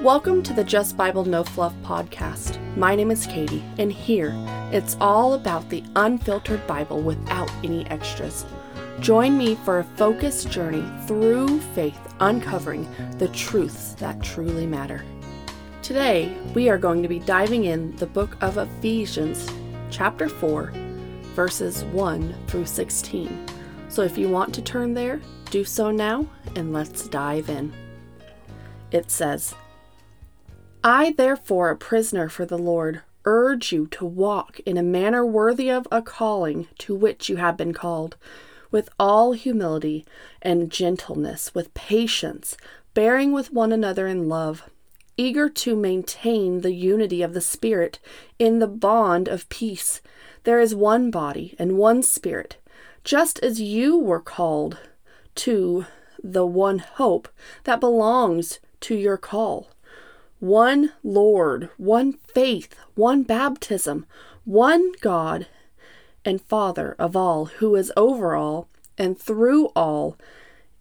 Welcome to the Just Bible No Fluff podcast. My name is Katie, and here it's all about the unfiltered Bible without any extras. Join me for a focused journey through faith, uncovering the truths that truly matter. Today, we are going to be diving in the book of Ephesians, chapter 4, verses 1 through 16. So if you want to turn there, do so now, and let's dive in. It says, I, therefore, a prisoner for the Lord, urge you to walk in a manner worthy of a calling to which you have been called, with all humility and gentleness, with patience, bearing with one another in love, eager to maintain the unity of the Spirit in the bond of peace. There is one body and one Spirit, just as you were called to the one hope that belongs to your call one Lord, one faith, one baptism, one God and Father of all, who is over all and through all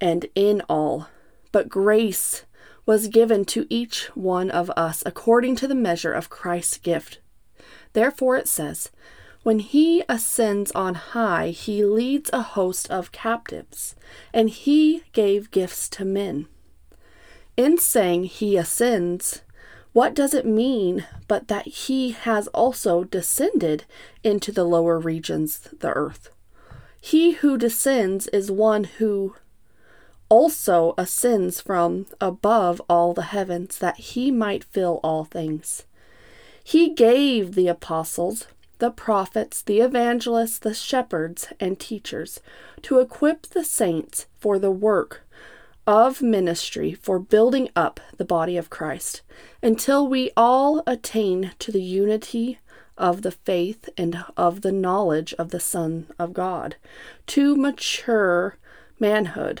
and in all. But grace was given to each one of us according to the measure of Christ's gift. Therefore it says, When he ascends on high, he leads a host of captives, and he gave gifts to men. In saying he ascends, what does it mean but that he has also descended into the lower regions, the earth? He who descends is one who also ascends from above all the heavens, that he might fill all things. He gave the apostles, the prophets, the evangelists, the shepherds, and teachers to equip the saints for the work of ministry for building up the body of Christ until we all attain to the unity of the faith and of the knowledge of the Son of God, to mature manhood,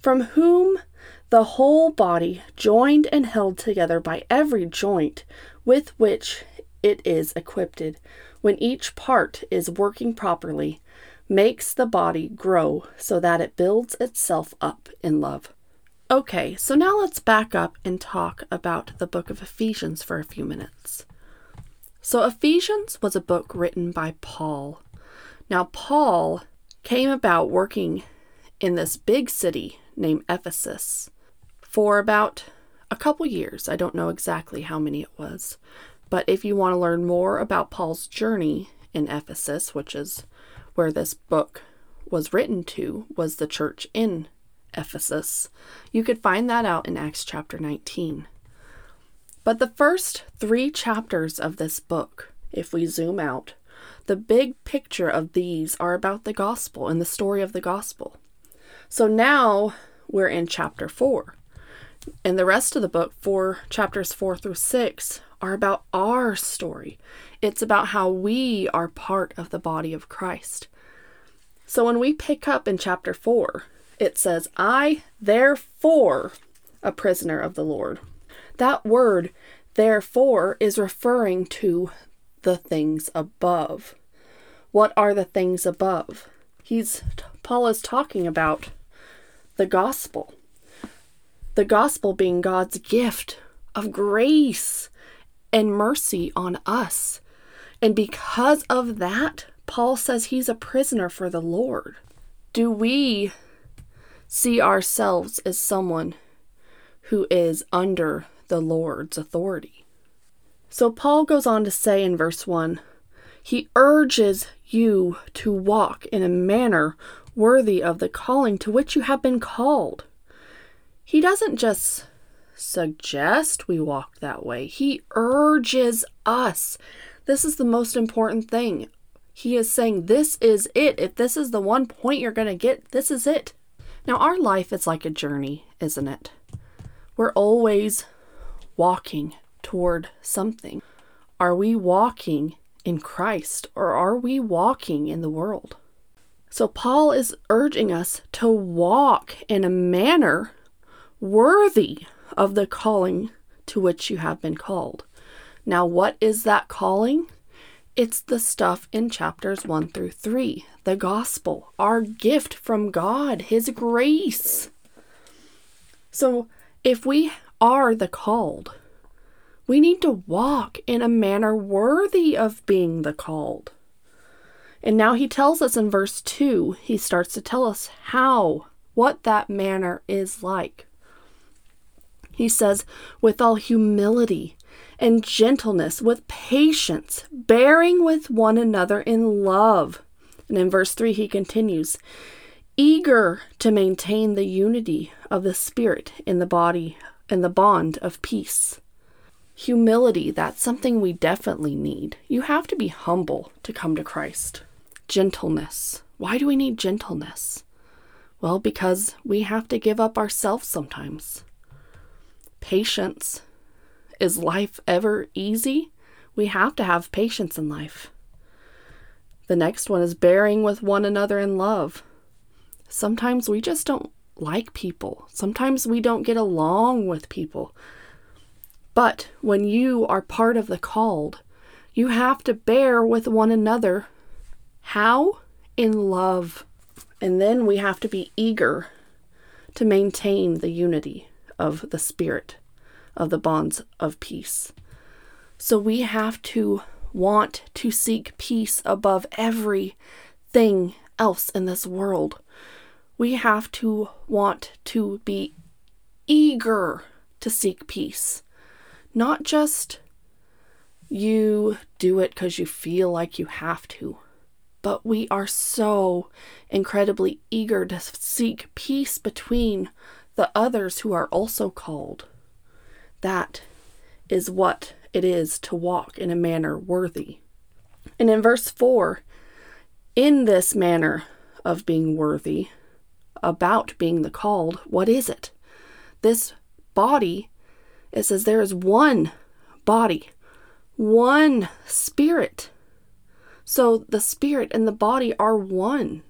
from whom the whole body, joined and held together by every joint with which it is equipped, when each part is working properly, makes the body grow so that it builds itself up in love. Okay, so now let's back up and talk about the book of Ephesians for a few minutes. So, Ephesians was a book written by Paul. Now, Paul came about working in this big city named Ephesus for about a couple years. I don't know exactly how many it was. But if you want to learn more about Paul's journey in Ephesus, which is where this book was written to, was the church in Ephesus. You could find that out in Acts chapter 19. But the first three chapters of this book, if we zoom out, the big picture of these are about the gospel and the story of the gospel. So now we're in chapter 4. And the rest of the book, four chapters 4 through 6, are about our story. It's about how we are part of the body of Christ. So when we pick up in chapter 4, it says, I, therefore, a prisoner of the Lord. That word, therefore, is referring to the things above. What are the things above? He's Paul is talking about the gospel. The gospel being God's gift of grace and mercy on us. And because of that, Paul says he's a prisoner for the Lord. Do we see ourselves as someone who is under the Lord's authority. So Paul goes on to say in verse 1 he urges you to walk in a manner worthy of the calling to which you have been called. He doesn't just suggest we walk that way. He urges us. This is the most important thing. He is saying, This is it. If this is the one point you're going to get, this is it. Now, our life is like a journey, isn't it? We're always walking toward something. Are we walking in Christ or are we walking in the world? So, Paul is urging us to walk in a manner worthy of the calling to which you have been called. Now, what is that calling? It's the stuff in chapters 1 through 3, the gospel, our gift from God, His grace. So, if we are the called, we need to walk in a manner worthy of being the called. And now he tells us in verse 2, he starts to tell us how, what that manner is like. He says, with all humility and gentleness, with patience, bearing with one another in love. And in verse 3, he continues, eager to maintain the unity of the Spirit in the body and the bond of peace. Humility, that's something we definitely need. You have to be humble to come to Christ. Gentleness. Why do we need gentleness? Well, because we have to give up ourselves sometimes. Patience. Is life ever easy? We have to have patience in life. The next one is bearing with one another in love. Sometimes we just don't like people. Sometimes we don't get along with people. But when you are part of the called, you have to bear with one another. How? In love. And then we have to be eager to maintain the unity of the Spirit, of the bonds of peace. So we have to want to seek peace above everything else in this world. We have to want to be eager to seek peace. Not just you do it because you feel like you have to, but we are so incredibly eager to seek peace between the others who are also called. That is what it is to walk in a manner worthy. And in verse 4, in this manner of being worthy, about being the called, what is it? This body it says there is one body, one spirit. So the spirit and the body are one.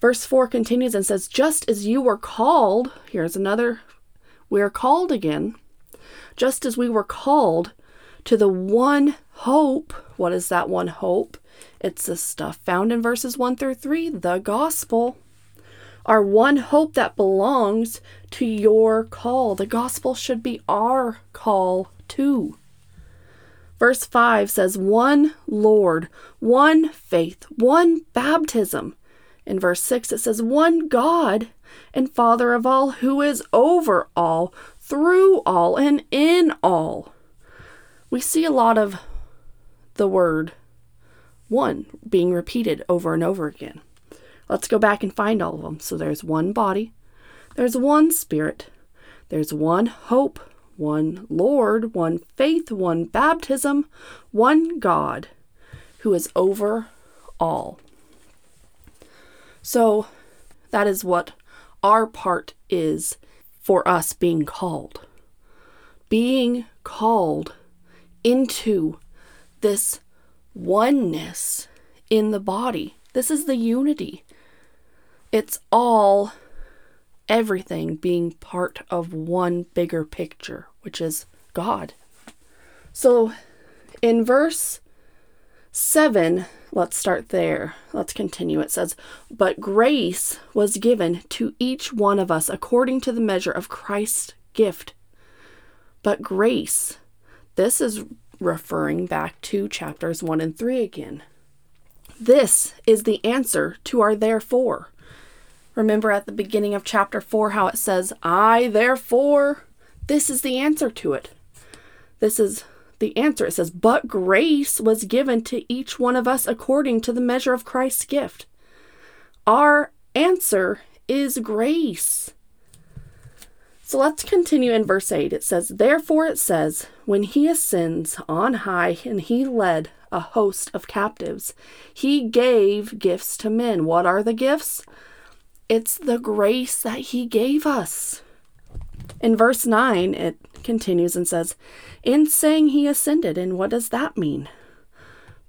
Verse 4 continues and says, Just as you were called, here's another, we are called again, just as we were called to the one hope. What is that one hope? It's the stuff found in verses 1 through 3, the gospel our one hope that belongs to your call. The gospel should be our call too. Verse 5 says, One Lord, one faith, one baptism. In verse 6, it says, One God and Father of all, who is over all, through all, and in all. We see a lot of the word one being repeated over and over again. Let's go back and find all of them. So there's one body, there's one spirit, there's one hope, one Lord, one faith, one baptism, one God who is over all. So that is what our part is for us being called. Being called into this oneness in the body. This is the unity. It's all everything being part of one bigger picture, which is God. So in verse 7, let's start there. Let's continue. It says, But grace was given to each one of us according to the measure of Christ's gift. But grace, this is referring back to chapters 1 and 3 again. This is the answer to our therefore. Remember at the beginning of chapter 4 how it says, I therefore, this is the answer to it. This is the answer. It says, But grace was given to each one of us according to the measure of Christ's gift. Our answer is grace. So let's continue in verse 8. It says, Therefore it says, When he ascends on high and he led a host of captives, he gave gifts to men. What are the gifts? It's the grace that he gave us. In verse 9, it continues and says, In saying he ascended, and what does that mean?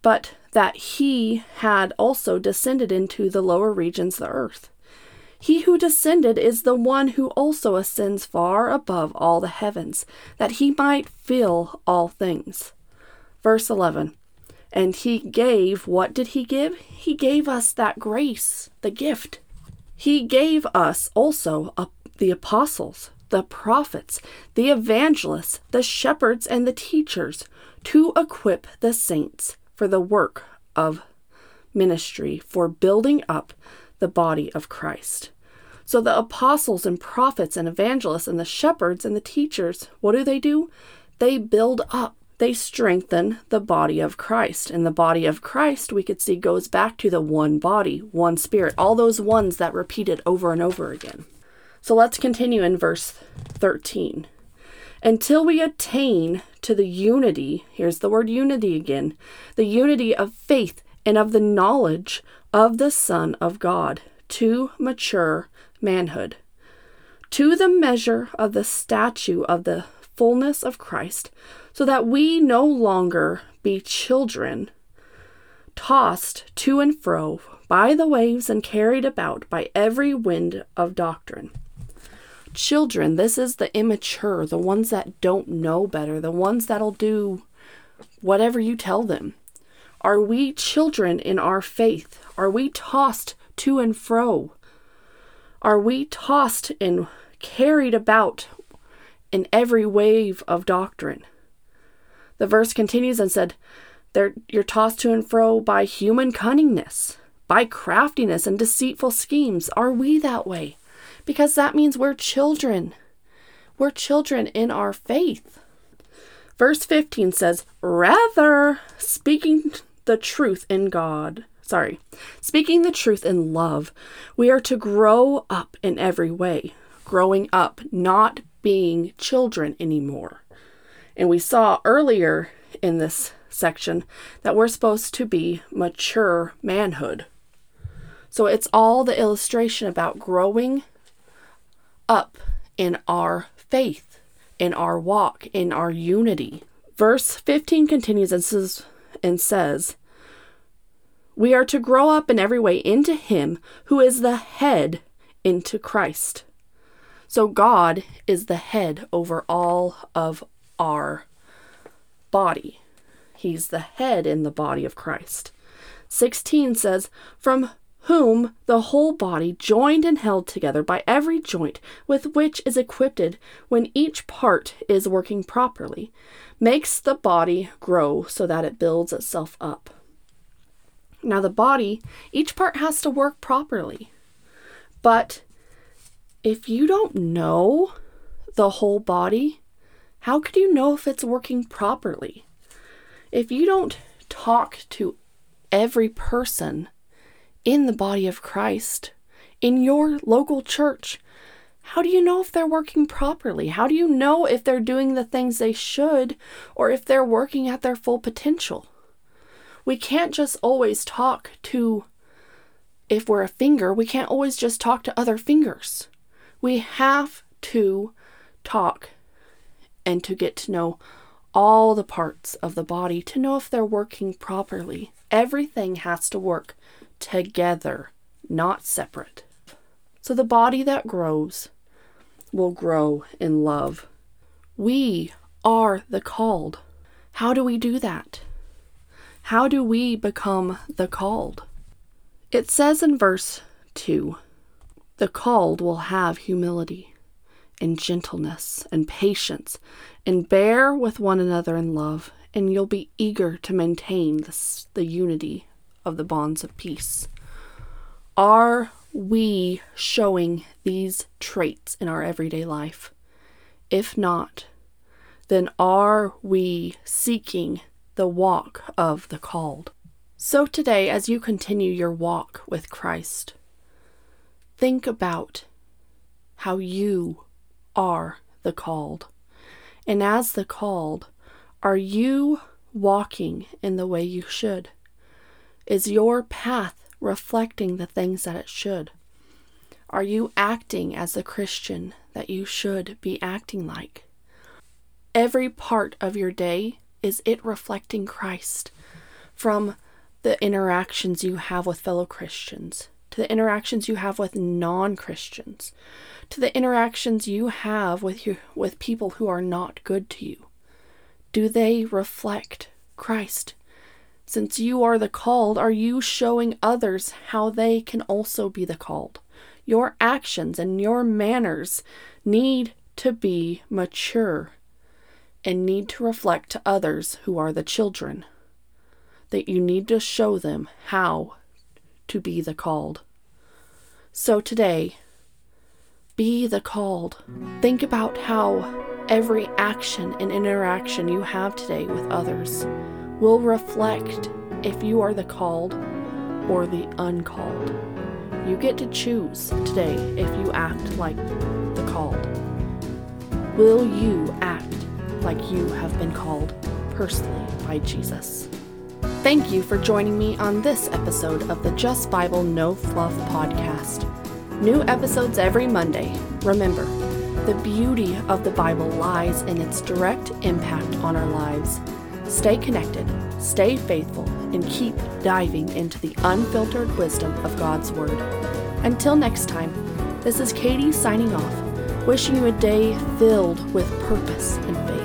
But that he had also descended into the lower regions of the earth. He who descended is the one who also ascends far above all the heavens, that he might fill all things. Verse 11 And he gave, what did he give? He gave us that grace, the gift. He gave us also the apostles, the prophets, the evangelists, the shepherds, and the teachers to equip the saints for the work of ministry, for building up the body of Christ. So the apostles and prophets and evangelists and the shepherds and the teachers, what do they do? They build up, they strengthen the body of Christ. And the body of Christ, we could see, goes back to the one body, one spirit, all those ones that repeated over and over again. So let's continue in verse 13. Until we attain to the unity, here's the word unity again, the unity of faith and of the knowledge of the Son of God to mature manhood, to the measure of the statue of the fullness of Christ, so that we no longer be children, tossed to and fro by the waves and carried about by every wind of doctrine. Children, this is the immature, the ones that don't know better, the ones that'll do whatever you tell them. Are we children in our faith? Are we tossed to and fro? Are we tossed and carried about in every wave of doctrine? The verse continues and said, You're tossed to and fro by human cunningness, by craftiness and deceitful schemes. Are we that way? Because that means we're children. We're children in our faith. Verse 15 says, Rather, speaking the truth in God, sorry, speaking the truth in love, we are to grow up in every way. Growing up, not being children anymore. And we saw earlier in this section that we're supposed to be mature manhood. So it's all the illustration about growing up in our faith, in our walk, in our unity. Verse 15 continues and says, and says, We are to grow up in every way into Him who is the head, into Christ. So God is the head over all of our body. He's the head in the body of Christ. 16 says, From whom the whole body, joined and held together by every joint with which is equipped when each part is working properly, makes the body grow so that it builds itself up. Now, the body, each part has to work properly. But if you don't know the whole body, how could you know if it's working properly? If you don't talk to every person in the body of Christ, in your local church, how do you know if they're working properly? How do you know if they're doing the things they should or if they're working at their full potential? We can't just always talk to, if we're a finger, we can't always just talk to other fingers. We have to talk and to get to know all the parts of the body to know if they're working properly. Everything has to work together, not separate. So the body that grows will grow in love. We are the called. How do we do that? How do we become the called? It says in verse 2 the called will have humility and gentleness and patience and bear with one another in love, and you'll be eager to maintain this, the unity of the bonds of peace. Are we showing these traits in our everyday life? If not, then are we seeking the walk of the called? So today, as you continue your walk with Christ, think about how you are the called. And as the called, are you walking in the way you should? Is your path reflecting the things that it should? Are you acting as the Christian that you should be acting like? Every part of your day, is it reflecting Christ? From the interactions you have with fellow Christians, to the interactions you have with non Christians, to the interactions you have with, you, with people who are not good to you. Do they reflect Christ? Since you are the called, are you showing others how they can also be the called? Your actions and your manners need to be mature and need to reflect to others who are the children that you need to show them how to be the called. So today, be the called. Think about how every action and interaction you have today with others will reflect if you are the called or the uncalled. You get to choose today if you act like the called. Will you act like you have been called personally by Jesus? Thank you for joining me on this episode of the Just Bible No Fluff podcast. New episodes every Monday. Remember, the beauty of the Bible lies in its direct impact on our lives. Stay connected, stay faithful, and keep diving into the unfiltered wisdom of God's Word. Until next time, this is Katie signing off, wishing you a day filled with purpose and faith.